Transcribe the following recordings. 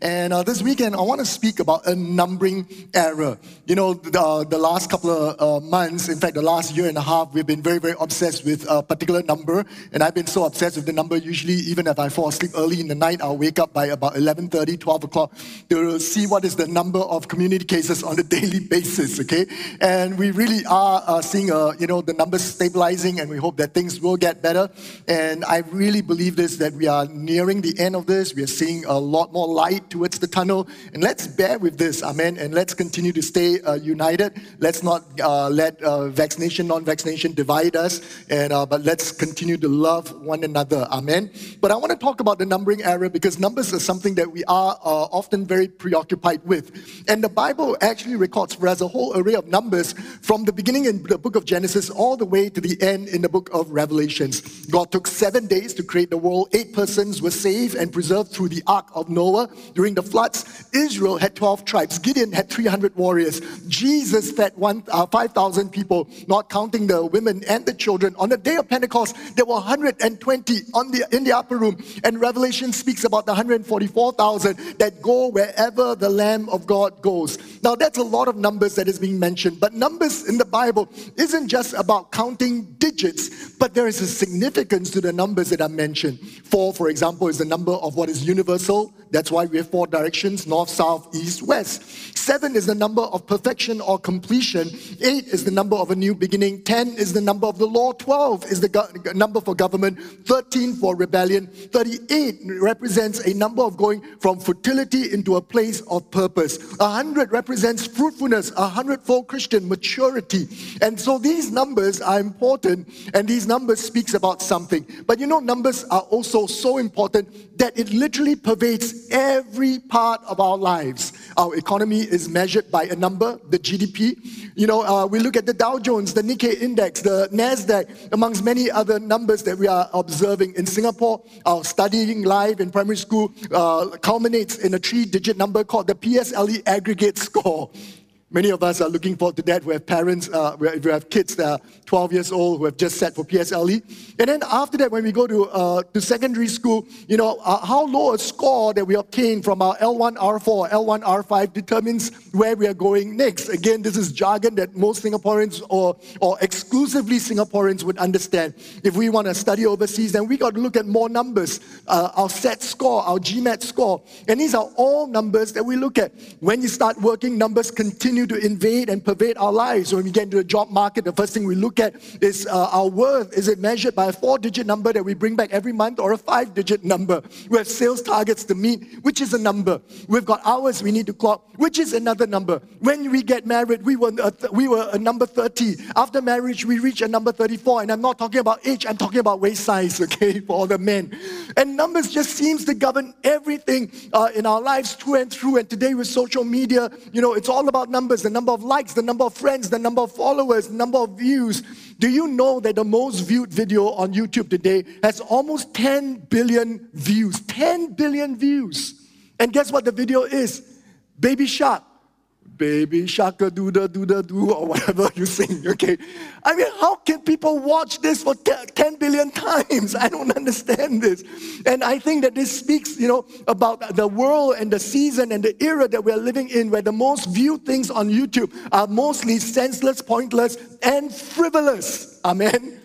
And uh, this weekend, I want to speak about a numbering error. You know, the, the last couple of uh, months, in fact, the last year and a half, we've been very, very obsessed with a particular number. And I've been so obsessed with the number, usually, even if I fall asleep early in the night, I'll wake up by about 11.30, 12 o'clock to see what is the number of community cases on a daily basis, okay? And we really are uh, seeing, uh, you know, the numbers stabilizing, and we hope that things will get better. And I really believe this, that we are nearing the end of this. We are seeing a lot more light towards the tunnel. And let's bear with this, amen. And let's continue to stay uh, united. Let's not uh, let uh, vaccination, non vaccination divide us. And, uh, but let's continue to love one another, amen. But I want to talk about the numbering error because numbers are something that we are uh, often very preoccupied with. And the Bible actually records for us a whole array of numbers from the beginning in the book of Genesis all the way to the end in the book of Revelations. God took seven days to create the world. Eight persons were saved and preserved through the ark of Noah during the floods. Israel had 12 tribes. Gideon had 300 warriors. Jesus fed one, uh, 5,000 people, not counting the women and the children. On the day of Pentecost, there were 120 on the, in the upper room. And Revelation speaks about the 144,000 that go wherever the Lamb of God goes. Now, that's a lot of numbers that is being mentioned. But numbers in the Bible isn't just about counting digits, but there is a significance to the numbers that are mentioned. Four, for example, is the number of what is universal. That's why we have four directions north, south, east, west. Seven is the number of perfection or completion. Eight is the number of a new beginning. Ten is the number of the law. Twelve is the go- number for government. Thirteen for rebellion. Thirty-eight represents a number of going from fertility into a place of purpose. A hundred represents fruitfulness. A hundredfold Christian maturity. And so these numbers are important, and these numbers speaks about something. But you know, numbers are also so important that it literally pervades every part of our lives. Our economy is measured by a number, the GDP. You know, uh, we look at the Dow Jones, the Nikkei index, the NASDAQ, amongst many other numbers that we are observing. In Singapore, our studying life in primary school uh, culminates in a three digit number called the PSLE aggregate score. Many of us are looking forward to that. We have parents, uh, we have kids that are 12 years old who have just sat for PSLE. And then after that, when we go to, uh, to secondary school, you know, uh, how low a score that we obtain from our L1, R4, L1, R5 determines where we are going next. Again, this is jargon that most Singaporeans or, or exclusively Singaporeans would understand. If we want to study overseas, then we got to look at more numbers, uh, our SAT score, our GMAT score. And these are all numbers that we look at. When you start working, numbers continue to invade and pervade our lives. When we get into the job market, the first thing we look at is uh, our worth. Is it measured by a four digit number that we bring back every month or a five digit number? We have sales targets to meet, which is a number. We've got hours we need to clock, which is another number. When we get married, we were, a th- we were a number 30. After marriage, we reach a number 34. And I'm not talking about age, I'm talking about waist size, okay, for all the men. And numbers just seems to govern everything uh, in our lives through and through. And today with social media, you know, it's all about numbers, the number of likes, the number of friends, the number of followers, number of views. Do you know that the most viewed video on YouTube today has almost 10 billion views? 10 billion views. And guess what the video is? Baby Shark baby shaka do the do the do or whatever you sing okay? I mean how can people watch this for 10 billion times? I don't understand this. And i think that this speaks you know about the world and the season and the era that we're living in where the most viewed things on youtube are mostly senseless pointless and frivolous. Amen?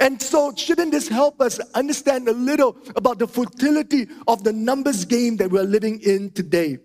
And so, shouldn't this help us understand a little about the futility of the numbers game that we're living in today?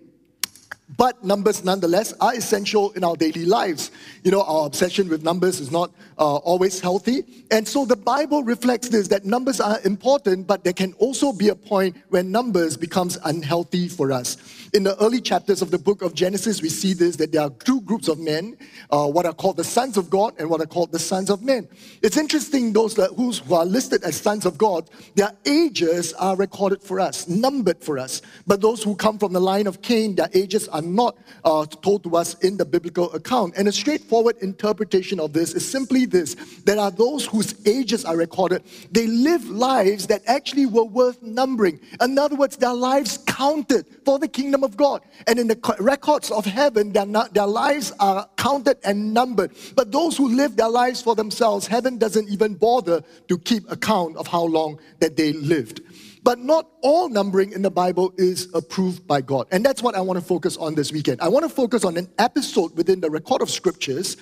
But numbers, nonetheless, are essential in our daily lives. You know, our obsession with numbers is not uh, always healthy. And so the Bible reflects this that numbers are important, but there can also be a point where numbers becomes unhealthy for us. In the early chapters of the book of Genesis, we see this that there are two groups of men, uh, what are called the sons of God and what are called the sons of men. It's interesting, those that, who are listed as sons of God, their ages are recorded for us, numbered for us. But those who come from the line of Cain, their ages are not uh, told to us in the biblical account. And a straightforward interpretation of this is simply this there are those whose ages are recorded. They live lives that actually were worth numbering. In other words, their lives counted for the kingdom of God. And in the records of heaven, their, their lives are counted and numbered. But those who live their lives for themselves, heaven doesn't even bother to keep account of how long that they lived. But not all numbering in the Bible is approved by God. And that's what I want to focus on this weekend. I want to focus on an episode within the record of scriptures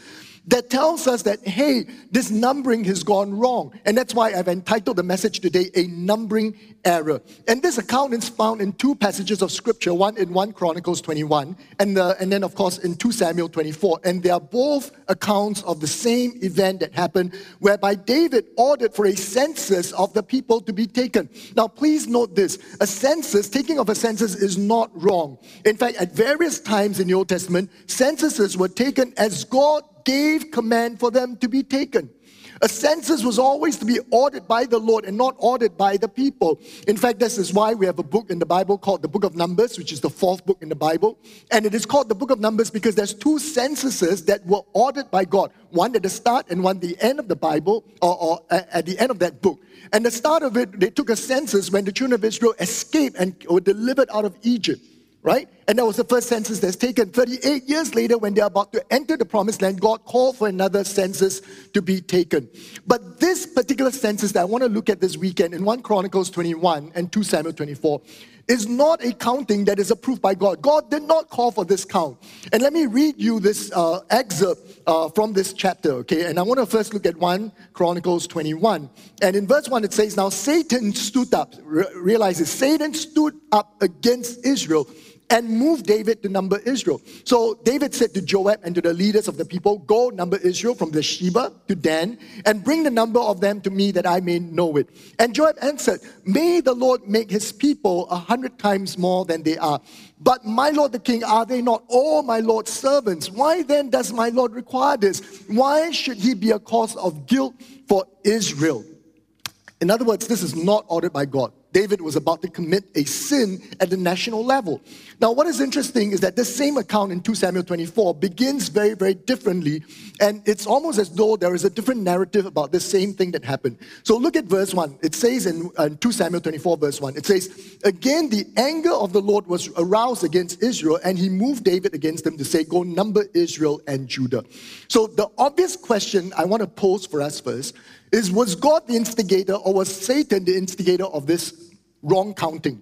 that tells us that, hey, this numbering has gone wrong. And that's why I've entitled the message today, A Numbering Error. And this account is found in two passages of scripture, one in 1 Chronicles 21, and, and then, of course, in 2 Samuel 24. And they are both accounts of the same event that happened, whereby David ordered for a census of the people to be taken. Now, please note this a census, taking of a census, is not wrong. In fact, at various times in the Old Testament, censuses were taken as God gave command for them to be taken. A census was always to be ordered by the Lord and not ordered by the people. In fact, this is why we have a book in the Bible called the Book of Numbers, which is the fourth book in the Bible. And it is called the Book of Numbers because there's two censuses that were ordered by God one at the start and one at the end of the Bible, or, or uh, at the end of that book. And the start of it, they took a census when the children of Israel escaped and were delivered out of Egypt right? And that was the first census that's taken. 38 years later, when they're about to enter the promised land, God called for another census to be taken. But this particular census that I want to look at this weekend in 1 Chronicles 21 and 2 Samuel 24 is not a counting that is approved by God. God did not call for this count. And let me read you this uh, excerpt uh, from this chapter, okay? And I want to first look at 1 Chronicles 21. And in verse 1, it says, Now Satan stood up, re- realize this, Satan stood up against Israel and move David to number Israel. So David said to Joab and to the leaders of the people, Go number Israel from Beersheba to Dan, and bring the number of them to me that I may know it. And Joab answered, May the Lord make his people a hundred times more than they are. But my lord the king, are they not all my lord's servants? Why then does my lord require this? Why should he be a cause of guilt for Israel? In other words, this is not ordered by God. David was about to commit a sin at the national level. Now, what is interesting is that this same account in 2 Samuel 24 begins very, very differently, and it's almost as though there is a different narrative about the same thing that happened. So, look at verse 1. It says in, uh, in 2 Samuel 24, verse 1, it says, Again, the anger of the Lord was aroused against Israel, and he moved David against them to say, Go number Israel and Judah. So, the obvious question I want to pose for us first is was God the instigator or was Satan the instigator of this wrong counting?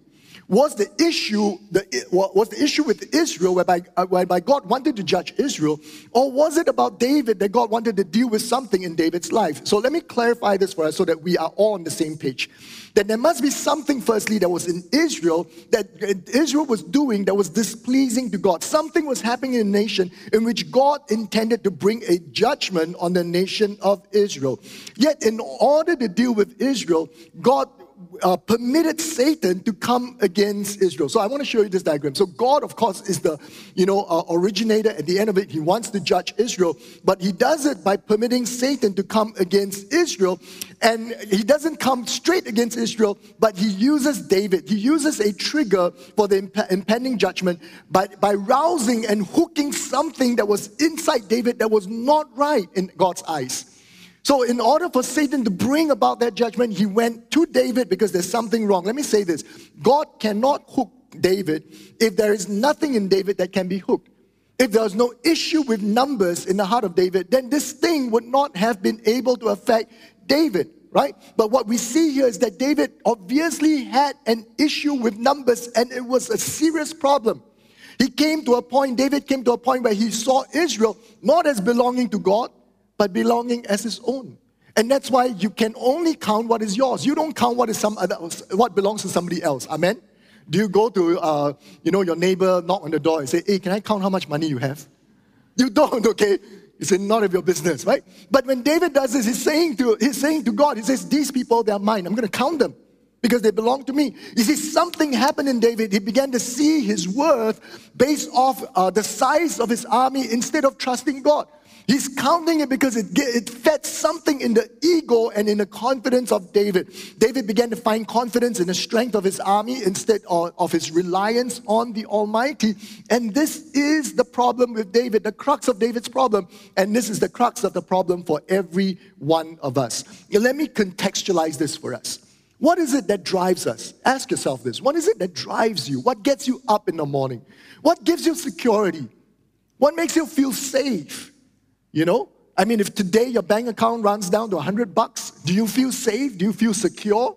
Was the issue the, was the issue with Israel whereby, uh, whereby God wanted to judge Israel, or was it about David that God wanted to deal with something in David's life? So let me clarify this for us so that we are all on the same page. That there must be something, firstly, that was in Israel that Israel was doing that was displeasing to God. Something was happening in the nation in which God intended to bring a judgment on the nation of Israel. Yet, in order to deal with Israel, God uh, permitted Satan to come against Israel. So I want to show you this diagram. So God, of course, is the you know uh, originator. At the end of it, He wants to judge Israel, but He does it by permitting Satan to come against Israel, and He doesn't come straight against Israel, but He uses David. He uses a trigger for the imp- impending judgment by by rousing and hooking something that was inside David that was not right in God's eyes. So, in order for Satan to bring about that judgment, he went to David because there's something wrong. Let me say this God cannot hook David if there is nothing in David that can be hooked. If there was no issue with numbers in the heart of David, then this thing would not have been able to affect David, right? But what we see here is that David obviously had an issue with numbers and it was a serious problem. He came to a point, David came to a point where he saw Israel not as belonging to God, but belonging as his own. And that's why you can only count what is yours. You don't count what is some other, what belongs to somebody else. Amen. Do you go to uh, you know your neighbor, knock on the door, and say, "Hey, can I count how much money you have?" You don't. Okay. It's "None of your business," right? But when David does this, he's saying to he's saying to God, he says, "These people, they are mine. I'm going to count them." because they belong to me. You see, something happened in David. He began to see his worth based off uh, the size of his army instead of trusting God. He's counting it because it, it fed something in the ego and in the confidence of David. David began to find confidence in the strength of his army instead of, of his reliance on the Almighty. And this is the problem with David, the crux of David's problem. And this is the crux of the problem for every one of us. Let me contextualize this for us. What is it that drives us? Ask yourself this. What is it that drives you? What gets you up in the morning? What gives you security? What makes you feel safe? You know? I mean, if today your bank account runs down to 100 bucks, do you feel safe? Do you feel secure?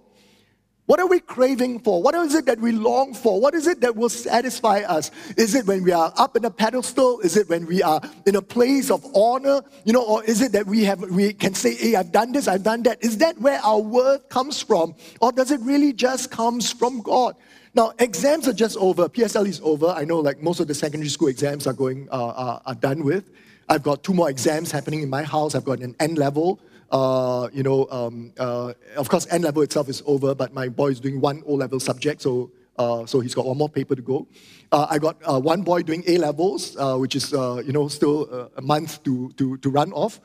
What are we craving for? What is it that we long for? What is it that will satisfy us? Is it when we are up in a pedestal? Is it when we are in a place of honor? You know, or is it that we have we can say, hey, I've done this, I've done that? Is that where our worth comes from? Or does it really just comes from God? Now, exams are just over. PSL is over. I know like most of the secondary school exams are going uh, are, are done with. I've got two more exams happening in my house. I've got an N level. Uh, you know, um, uh, of course, N level itself is over, but my boy is doing one O level subject, so uh, so he's got one more paper to go. Uh, I got uh, one boy doing A levels, uh, which is you know still a month to, to, to run off.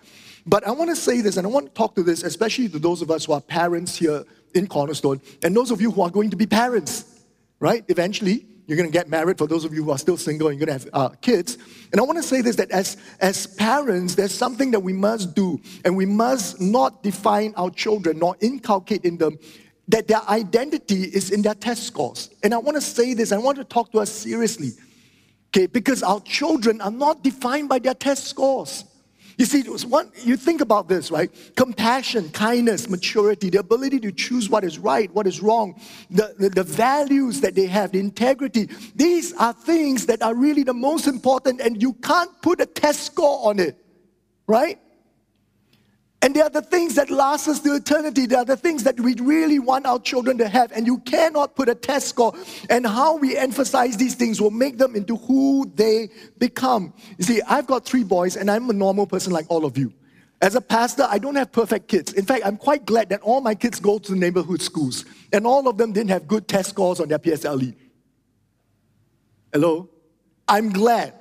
But I want to say this, and I want to talk to this, especially to those of us who are parents here in Cornerstone, and those of you who are going to be parents, right? Eventually, you're going to get married. For those of you who are still single, and you're going to have uh, kids. And I want to say this that as, as parents, there's something that we must do, and we must not define our children nor inculcate in them that their identity is in their test scores. And I want to say this, I want to talk to us seriously, okay, because our children are not defined by their test scores. You see, one, you think about this, right? Compassion, kindness, maturity, the ability to choose what is right, what is wrong, the, the, the values that they have, the integrity. These are things that are really the most important, and you can't put a test score on it, right? And they are the things that last us to eternity. They are the things that we really want our children to have. And you cannot put a test score. And how we emphasize these things will make them into who they become. You see, I've got three boys, and I'm a normal person like all of you. As a pastor, I don't have perfect kids. In fact, I'm quite glad that all my kids go to neighborhood schools, and all of them didn't have good test scores on their PSLE. Hello? I'm glad.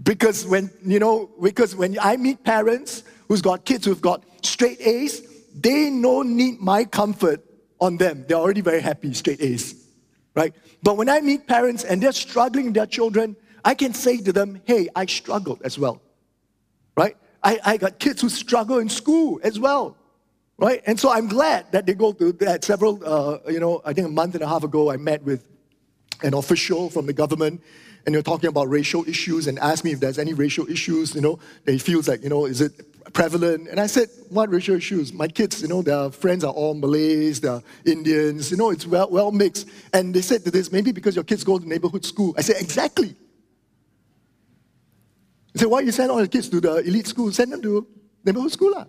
Because when, you know, because when I meet parents who's got kids who've got straight A's, they don't need my comfort on them. They're already very happy, straight A's, right? But when I meet parents and they're struggling with their children, I can say to them, hey, I struggled as well, right? I, I got kids who struggle in school as well, right? And so I'm glad that they go to that. Several, uh, you know, I think a month and a half ago, I met with an official from the government and you're talking about racial issues and asked me if there's any racial issues, you know, that he feels like, you know, is it prevalent. And I said, what racial issues? My kids, you know, their friends are all Malays, they're Indians, you know, it's well, well mixed. And they said to this, maybe because your kids go to neighborhood school. I said, exactly. They said, why you send all your kids to the elite school? Send them to neighborhood school. Lah.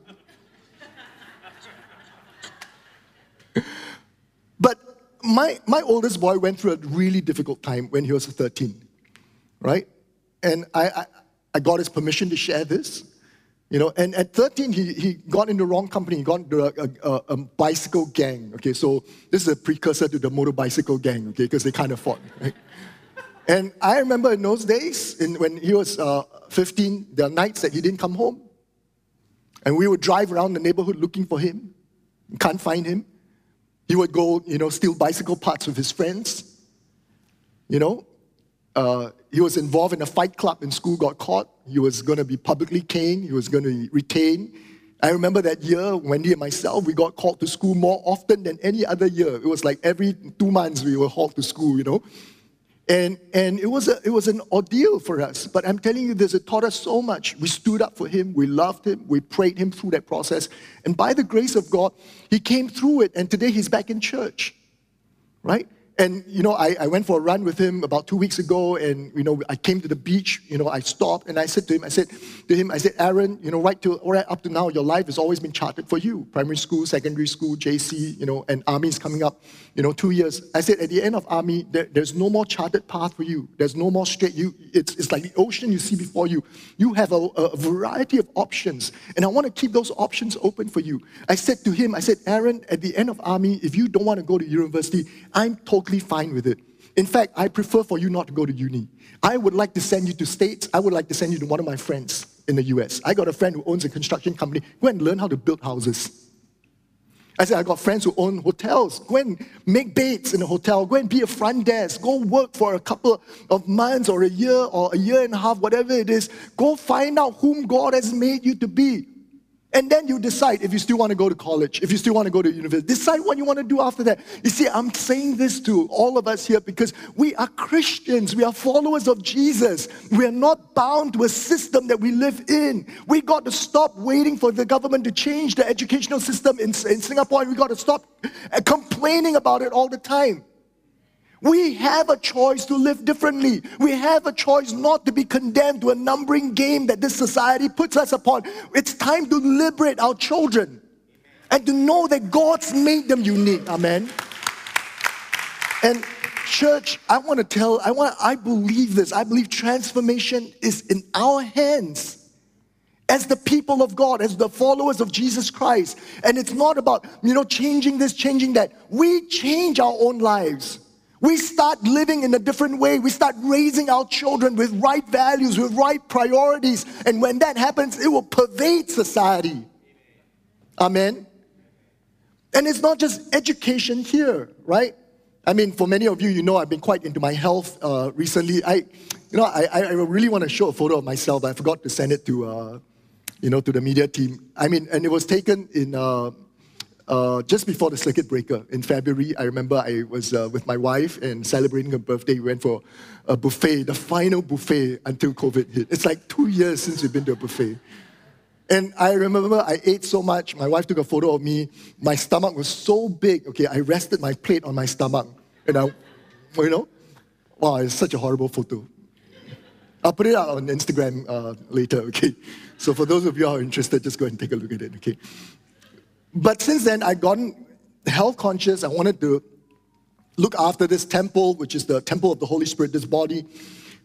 but my, my oldest boy went through a really difficult time when he was 13, right? And I, I, I got his permission to share this. You know, and at 13, he, he got in the wrong company. He got into a, a, a bicycle gang. Okay, so this is a precursor to the motor bicycle gang, okay, because they kind of fought. Right? and I remember in those days, in, when he was uh, 15, there are nights that he didn't come home. And we would drive around the neighborhood looking for him. Can't find him. He would go, you know, steal bicycle parts with his friends. You know, uh, he was involved in a fight club in school, got caught. He was going to be publicly caned. He was going to be retained. I remember that year, Wendy and myself, we got called to school more often than any other year. It was like every two months we were hauled to school, you know. And, and it, was a, it was an ordeal for us. But I'm telling you this, it taught us so much. We stood up for him, we loved him, we prayed him through that process. And by the grace of God, he came through it, and today he's back in church, right? And, you know, I, I went for a run with him about two weeks ago, and, you know, I came to the beach, you know, I stopped, and I said to him, I said to him, I said, Aaron, you know, right, to, right up to now, your life has always been charted for you. Primary school, secondary school, JC, you know, and army is coming up, you know, two years. I said, at the end of army, there, there's no more charted path for you. There's no more straight, you, it's, it's like the ocean you see before you. You have a, a variety of options, and I want to keep those options open for you. I said to him, I said, Aaron, at the end of army, if you don't want to go to university, I'm totally perfectly fine with it. In fact, I prefer for you not to go to uni. I would like to send you to States. I would like to send you to one of my friends in the US. I got a friend who owns a construction company. Go and learn how to build houses. I said, I got friends who own hotels. Go and make beds in a hotel. Go and be a front desk. Go work for a couple of months or a year or a year and a half, whatever it is. Go find out whom God has made you to be. And then you decide if you still want to go to college, if you still want to go to university. Decide what you want to do after that. You see, I'm saying this to all of us here because we are Christians. We are followers of Jesus. We are not bound to a system that we live in. We got to stop waiting for the government to change the educational system in, in Singapore, and we got to stop uh, complaining about it all the time. We have a choice to live differently. We have a choice not to be condemned to a numbering game that this society puts us upon. It's time to liberate our children and to know that God's made them unique. Amen. And church, I want to tell, I want I believe this. I believe transformation is in our hands as the people of God, as the followers of Jesus Christ. And it's not about, you know, changing this, changing that. We change our own lives. We start living in a different way. We start raising our children with right values, with right priorities. And when that happens, it will pervade society. Amen. And it's not just education here, right? I mean, for many of you, you know, I've been quite into my health uh, recently. I, you know, I, I really want to show a photo of myself, but I forgot to send it to, uh, you know, to the media team. I mean, and it was taken in. Uh, uh, just before the circuit breaker in February, I remember I was uh, with my wife and celebrating her birthday. We went for a buffet, the final buffet until COVID hit. It's like two years since we've been to a buffet. And I remember I ate so much. My wife took a photo of me. My stomach was so big. Okay, I rested my plate on my stomach. And I, you know, wow, it's such a horrible photo. I'll put it out on Instagram uh, later, okay? So for those of you who are interested, just go and take a look at it, okay? But since then, I've gotten health conscious. I wanted to look after this temple, which is the temple of the Holy Spirit, this body.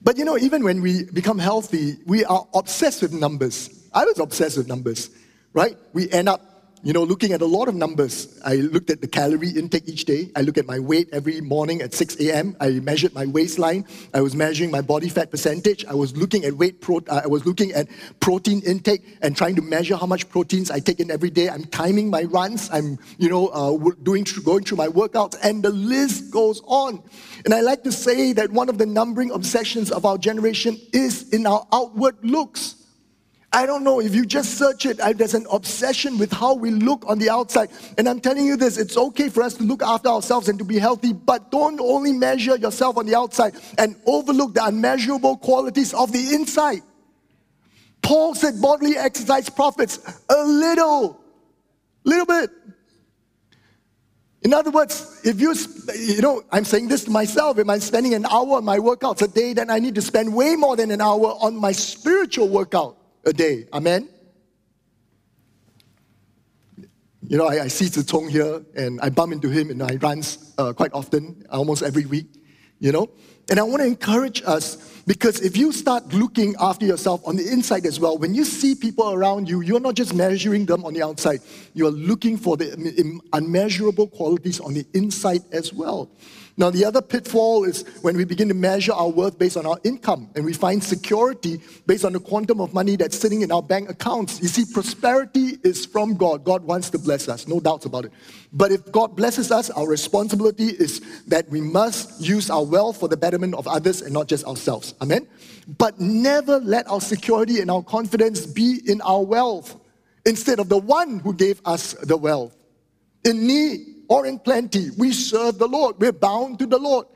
But you know, even when we become healthy, we are obsessed with numbers. I was obsessed with numbers, right? We end up you know, looking at a lot of numbers. I looked at the calorie intake each day. I look at my weight every morning at 6 a.m. I measured my waistline. I was measuring my body fat percentage. I was looking at weight pro- uh, I was looking at protein intake and trying to measure how much proteins I take in every day. I'm timing my runs. I'm, you know, uh, doing going through my workouts, and the list goes on. And I like to say that one of the numbering obsessions of our generation is in our outward looks. I don't know if you just search it, there's an obsession with how we look on the outside. And I'm telling you this it's okay for us to look after ourselves and to be healthy, but don't only measure yourself on the outside and overlook the unmeasurable qualities of the inside. Paul said bodily exercise profits a little, little bit. In other words, if you, you know, I'm saying this to myself, if I'm spending an hour on my workouts a day, then I need to spend way more than an hour on my spiritual workout a day. Amen? You know, I, I see Tong here and I bump into him and I runs uh, quite often, almost every week, you know. And I want to encourage us because if you start looking after yourself on the inside as well, when you see people around you, you're not just measuring them on the outside, you're looking for the unmeasurable qualities on the inside as well. Now, the other pitfall is when we begin to measure our worth based on our income and we find security based on the quantum of money that's sitting in our bank accounts. You see, prosperity is from God. God wants to bless us, no doubts about it. But if God blesses us, our responsibility is that we must use our wealth for the betterment of others and not just ourselves. Amen? But never let our security and our confidence be in our wealth instead of the one who gave us the wealth. In need, or in plenty, we serve the Lord. We're bound to the Lord.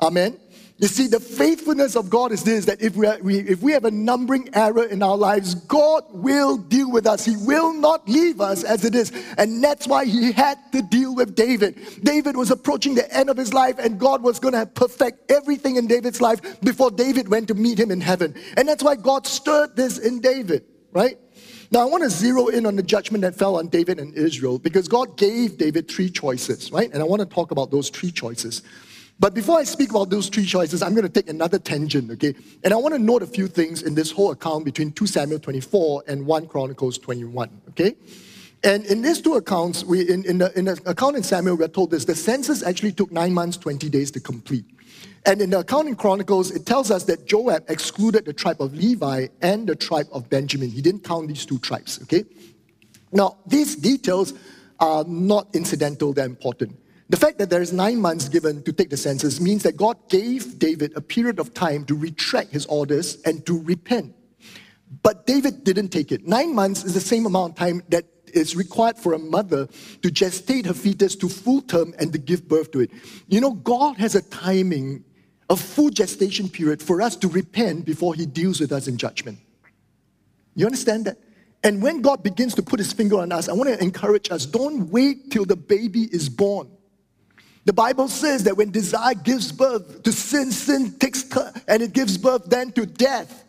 Amen. You see, the faithfulness of God is this that if we, are, we, if we have a numbering error in our lives, God will deal with us. He will not leave us as it is. And that's why he had to deal with David. David was approaching the end of his life, and God was going to perfect everything in David's life before David went to meet him in heaven. And that's why God stirred this in David, right? Now, I want to zero in on the judgment that fell on David and Israel because God gave David three choices, right? And I want to talk about those three choices. But before I speak about those three choices, I'm going to take another tangent, okay? And I want to note a few things in this whole account between 2 Samuel 24 and 1 Chronicles 21, okay? And in these two accounts, we, in, in, the, in the account in Samuel, we're told this the census actually took nine months, 20 days to complete. And in the account in Chronicles, it tells us that Joab excluded the tribe of Levi and the tribe of Benjamin. He didn't count these two tribes, okay? Now, these details are not incidental, they're important. The fact that there is nine months given to take the census means that God gave David a period of time to retract his orders and to repent. But David didn't take it. Nine months is the same amount of time that is required for a mother to gestate her fetus to full term and to give birth to it. You know, God has a timing, a full gestation period for us to repent before He deals with us in judgment. You understand that? And when God begins to put His finger on us, I want to encourage us don't wait till the baby is born. The Bible says that when desire gives birth to sin, sin takes and it gives birth then to death,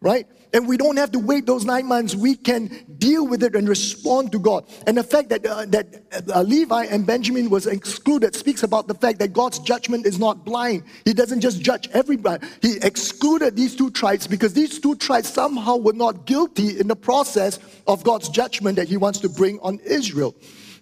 right? And we don't have to wait those nine months. We can deal with it and respond to God. And the fact that, uh, that uh, Levi and Benjamin was excluded speaks about the fact that God's judgment is not blind. He doesn't just judge everybody. He excluded these two tribes because these two tribes somehow were not guilty in the process of God's judgment that he wants to bring on Israel.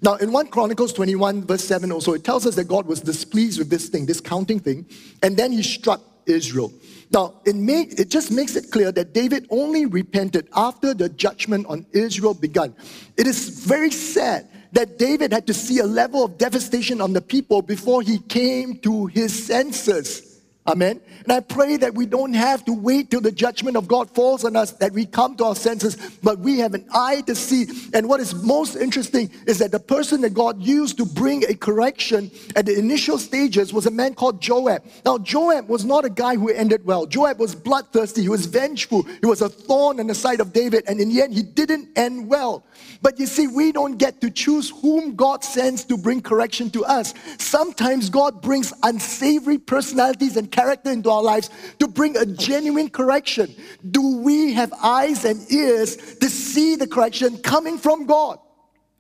Now, in 1 Chronicles 21, verse 7 also, it tells us that God was displeased with this thing, this counting thing, and then he struck Israel. Now, it, made, it just makes it clear that David only repented after the judgment on Israel began. It is very sad that David had to see a level of devastation on the people before he came to his senses. Amen. And I pray that we don't have to wait till the judgment of God falls on us, that we come to our senses, but we have an eye to see. And what is most interesting is that the person that God used to bring a correction at the initial stages was a man called Joab. Now, Joab was not a guy who ended well. Joab was bloodthirsty, he was vengeful, he was a thorn in the side of David, and in the end, he didn't end well. But you see, we don't get to choose whom God sends to bring correction to us. Sometimes God brings unsavory personalities and character into our lives to bring a genuine correction. Do we have eyes and ears to see the correction coming from God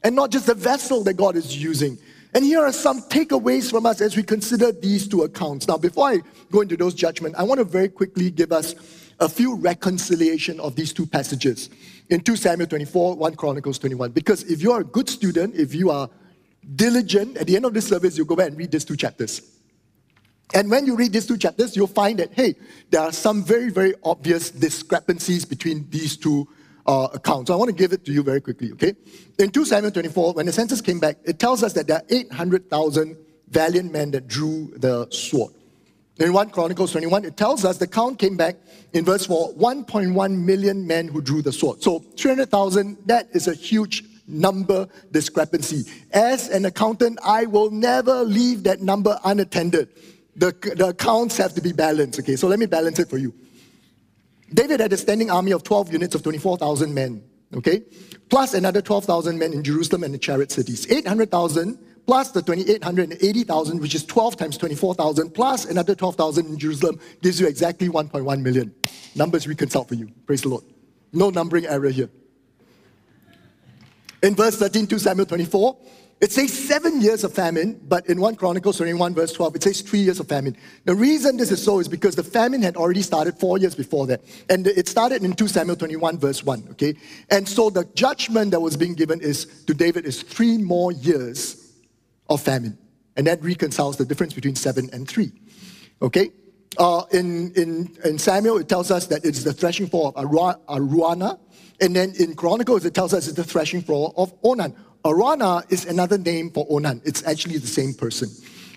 and not just the vessel that God is using? And here are some takeaways from us as we consider these two accounts. Now, before I go into those judgments, I want to very quickly give us a few reconciliation of these two passages in 2 Samuel 24, 1 Chronicles 21. Because if you are a good student, if you are diligent, at the end of this service, you go back and read these two chapters. And when you read these two chapters, you'll find that, hey, there are some very, very obvious discrepancies between these two uh, accounts. So I want to give it to you very quickly, okay? In 2 Samuel 24, when the census came back, it tells us that there are 800,000 valiant men that drew the sword. In 1 Chronicles 21, it tells us the count came back in verse 4 1.1 million men who drew the sword. So 300,000, that is a huge number discrepancy. As an accountant, I will never leave that number unattended the, the accounts have to be balanced. Okay, so let me balance it for you. David had a standing army of 12 units of 24,000 men, okay, plus another 12,000 men in Jerusalem and the chariot cities. 800,000 plus the 2,880,000, which is 12 times 24,000, plus another 12,000 in Jerusalem, gives you exactly 1.1 million. Numbers reconcile for you. Praise the Lord. No numbering error here. In verse 13 2 Samuel 24, it says seven years of famine, but in 1 Chronicles 21, verse 12, it says three years of famine. The reason this is so is because the famine had already started four years before that. And it started in 2 Samuel 21, verse 1, okay? And so the judgment that was being given is to David is three more years of famine. And that reconciles the difference between seven and three, okay? Uh, in, in, in Samuel, it tells us that it's the threshing floor of Araunah. And then in Chronicles, it tells us it's the threshing floor of Ornan. Araunah is another name for Ornan. It's actually the same person.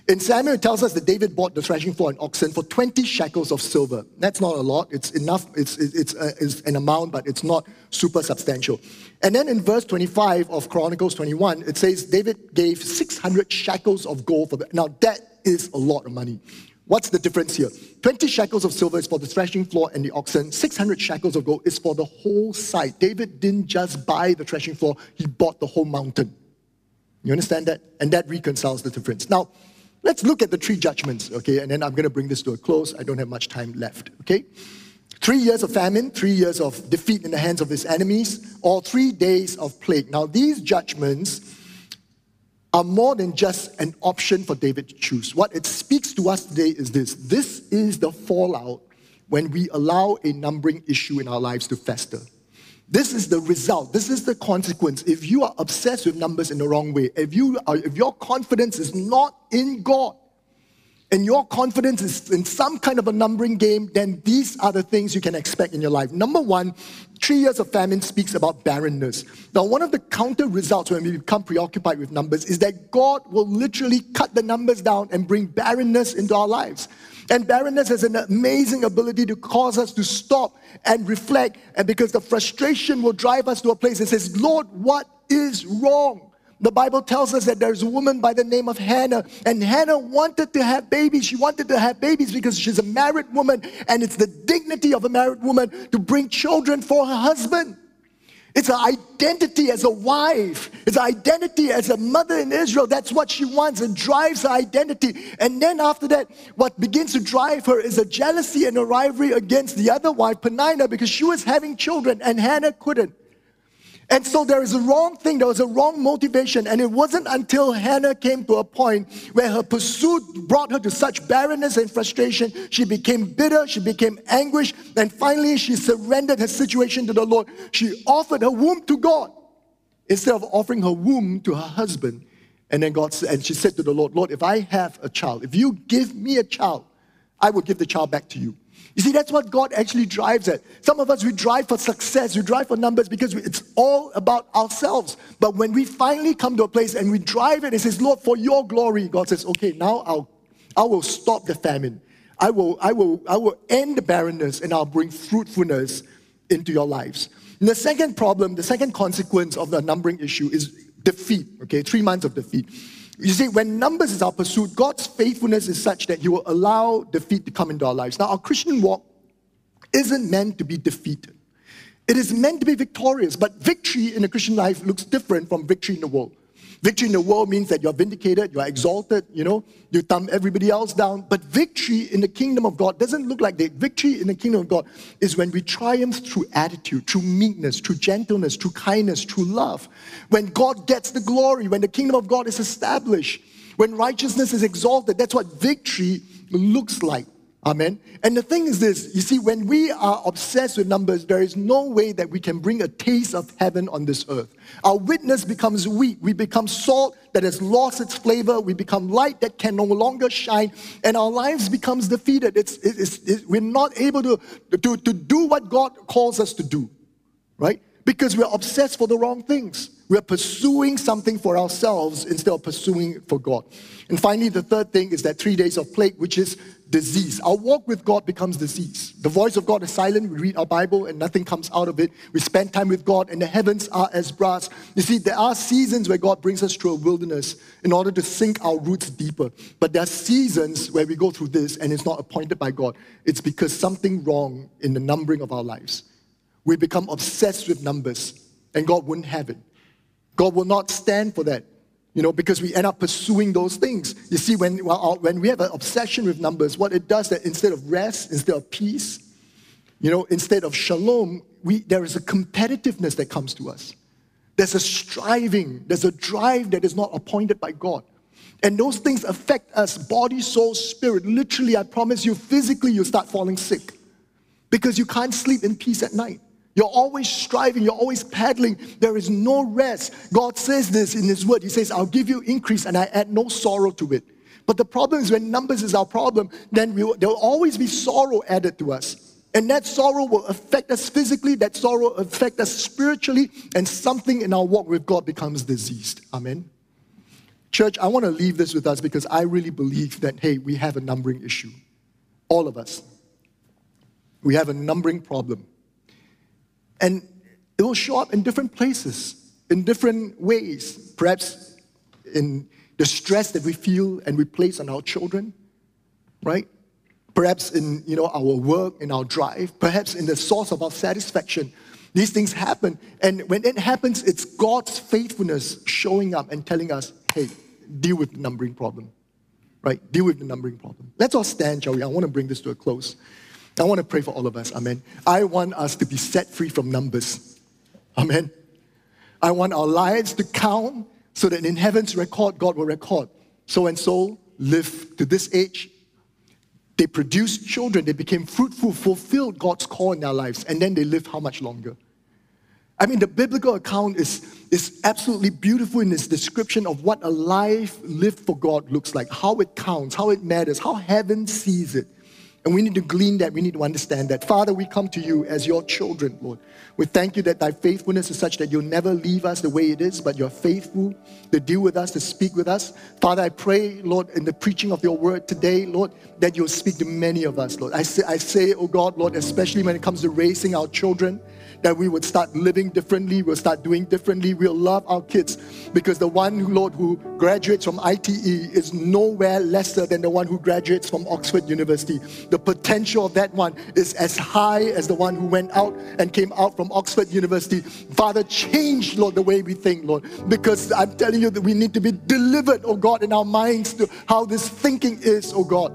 In Samuel, it tells us that David bought the threshing floor and oxen for 20 shekels of silver. That's not a lot. It's enough. It's, it's, uh, it's an amount, but it's not super substantial. And then in verse 25 of Chronicles 21, it says David gave 600 shekels of gold for the. Now, that is a lot of money. What's the difference here? 20 shekels of silver is for the threshing floor and the oxen. 600 shekels of gold is for the whole site. David didn't just buy the threshing floor, he bought the whole mountain. You understand that? And that reconciles the difference. Now, let's look at the three judgments, okay? And then I'm going to bring this to a close. I don't have much time left, okay? Three years of famine, three years of defeat in the hands of his enemies, or three days of plague. Now, these judgments are more than just an option for David to choose. What it speaks to us today is this this is the fallout when we allow a numbering issue in our lives to fester. This is the result. This is the consequence. If you are obsessed with numbers in the wrong way, if, you are, if your confidence is not in God, and your confidence is in some kind of a numbering game, then these are the things you can expect in your life. Number one, Three years of famine speaks about barrenness. Now, one of the counter results when we become preoccupied with numbers is that God will literally cut the numbers down and bring barrenness into our lives. And barrenness has an amazing ability to cause us to stop and reflect, and because the frustration will drive us to a place that says, Lord, what is wrong? The Bible tells us that there's a woman by the name of Hannah, and Hannah wanted to have babies. She wanted to have babies because she's a married woman, and it's the dignity of a married woman to bring children for her husband. It's an identity as a wife. It's an identity as a mother in Israel. That's what she wants. It drives her identity. And then after that, what begins to drive her is a jealousy and a rivalry against the other wife, Peninnah, because she was having children and Hannah couldn't. And so there is a wrong thing, there was a wrong motivation. And it wasn't until Hannah came to a point where her pursuit brought her to such barrenness and frustration, she became bitter, she became anguished, and finally she surrendered her situation to the Lord. She offered her womb to God instead of offering her womb to her husband. And then God and she said to the Lord, Lord, if I have a child, if you give me a child, I will give the child back to you. You see, that's what God actually drives at. Some of us, we drive for success, we drive for numbers because it's all about ourselves. But when we finally come to a place and we drive it and says, Lord, for your glory, God says, okay, now I'll, I will stop the famine. I will, I, will, I will end the barrenness and I'll bring fruitfulness into your lives. And the second problem, the second consequence of the numbering issue is defeat. Okay, three months of defeat. You see, when numbers is our pursuit, God's faithfulness is such that He will allow defeat to come into our lives. Now, our Christian walk isn't meant to be defeated, it is meant to be victorious. But victory in a Christian life looks different from victory in the world. Victory in the world means that you're vindicated, you're exalted, you know, you thumb everybody else down. But victory in the kingdom of God doesn't look like that. Victory in the kingdom of God is when we triumph through attitude, through meekness, through gentleness, through kindness, through love. When God gets the glory, when the kingdom of God is established, when righteousness is exalted, that's what victory looks like. Amen. And the thing is this you see, when we are obsessed with numbers, there is no way that we can bring a taste of heaven on this earth. Our witness becomes weak. We become salt that has lost its flavor. We become light that can no longer shine. And our lives becomes defeated. It's, it's, it's, we're not able to, to, to do what God calls us to do, right? Because we're obsessed for the wrong things. We're pursuing something for ourselves instead of pursuing for God. And finally, the third thing is that three days of plague, which is disease. Our walk with God becomes disease. The voice of God is silent. We read our Bible and nothing comes out of it. We spend time with God and the heavens are as brass. You see, there are seasons where God brings us through a wilderness in order to sink our roots deeper. But there are seasons where we go through this and it's not appointed by God. It's because something wrong in the numbering of our lives. We become obsessed with numbers and God wouldn't have it. God will not stand for that you know, because we end up pursuing those things. You see, when, uh, when we have an obsession with numbers, what it does that instead of rest, instead of peace, you know, instead of shalom, we, there is a competitiveness that comes to us. There's a striving, there's a drive that is not appointed by God. And those things affect us body, soul, spirit. Literally, I promise you, physically, you start falling sick because you can't sleep in peace at night. You're always striving, you're always paddling. There is no rest. God says this in His Word. He says, I'll give you increase and I add no sorrow to it. But the problem is when numbers is our problem, then we, there will always be sorrow added to us. And that sorrow will affect us physically, that sorrow will affect us spiritually, and something in our walk with God becomes diseased. Amen. Church, I want to leave this with us because I really believe that, hey, we have a numbering issue. All of us. We have a numbering problem. And it will show up in different places, in different ways. Perhaps in the stress that we feel and we place on our children, right? Perhaps in you know our work, in our drive, perhaps in the source of our satisfaction. These things happen. And when it happens, it's God's faithfulness showing up and telling us, hey, deal with the numbering problem. Right? Deal with the numbering problem. Let's all stand, shall we? I want to bring this to a close. I want to pray for all of us. Amen. I want us to be set free from numbers. Amen. I want our lives to count so that in heaven's record, God will record. So and so live to this age. They produced children, they became fruitful, fulfilled God's call in their lives, and then they lived how much longer? I mean, the biblical account is, is absolutely beautiful in its description of what a life lived for God looks like, how it counts, how it matters, how heaven sees it. And we need to glean that. We need to understand that. Father, we come to you as your children, Lord. We thank you that thy faithfulness is such that you'll never leave us the way it is, but you're faithful to deal with us, to speak with us. Father, I pray, Lord, in the preaching of your word today, Lord, that you'll speak to many of us, Lord. I say, I say, oh God, Lord, especially when it comes to raising our children that we would start living differently, we'll start doing differently, we'll love our kids. Because the one, Lord, who graduates from ITE is nowhere lesser than the one who graduates from Oxford University. The potential of that one is as high as the one who went out and came out from Oxford University. Father, change, Lord, the way we think, Lord. Because I'm telling you that we need to be delivered, oh God, in our minds to how this thinking is, oh God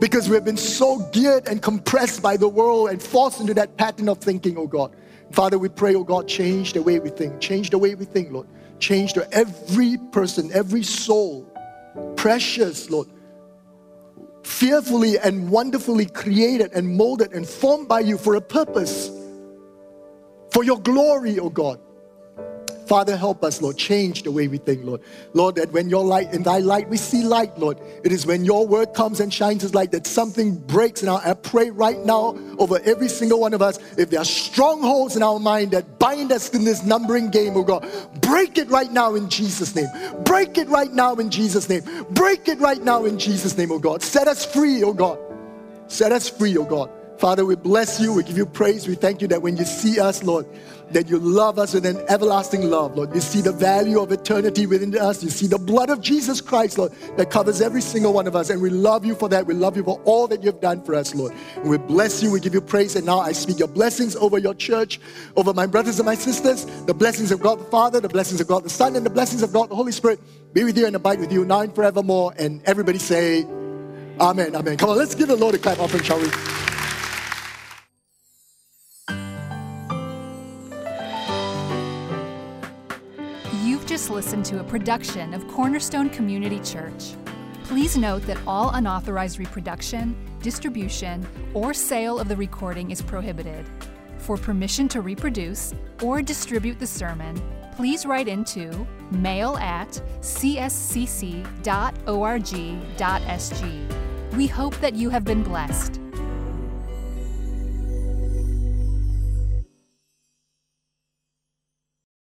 because we have been so geared and compressed by the world and forced into that pattern of thinking, oh God. Father, we pray, oh God, change the way we think. Change the way we think, Lord. Change to every person, every soul. Precious, Lord. Fearfully and wonderfully created and molded and formed by you for a purpose. For your glory, oh God. Father, help us, Lord. Change the way we think, Lord. Lord, that when your light, in thy light, we see light, Lord. It is when your word comes and shines as light that something breaks. And I pray right now over every single one of us, if there are strongholds in our mind that bind us in this numbering game, oh God, break it right now in Jesus' name. Break it right now in Jesus' name. Break it right now in Jesus' name, oh God. Set us free, oh God. Set us free, oh God. Father, we bless you. We give you praise. We thank you that when you see us, Lord, that you love us with an everlasting love, Lord. You see the value of eternity within us. You see the blood of Jesus Christ, Lord, that covers every single one of us. And we love you for that. We love you for all that you've done for us, Lord. And we bless you. We give you praise. And now I speak your blessings over your church, over my brothers and my sisters, the blessings of God the Father, the blessings of God the Son, and the blessings of God the Holy Spirit be with you and abide with you now and forevermore. And everybody say, Amen. Amen. Come on, let's give the Lord a clap offering, shall we? Just listened to a production of Cornerstone Community Church. Please note that all unauthorized reproduction, distribution, or sale of the recording is prohibited. For permission to reproduce or distribute the sermon, please write into mail at cscc.org.sg. We hope that you have been blessed.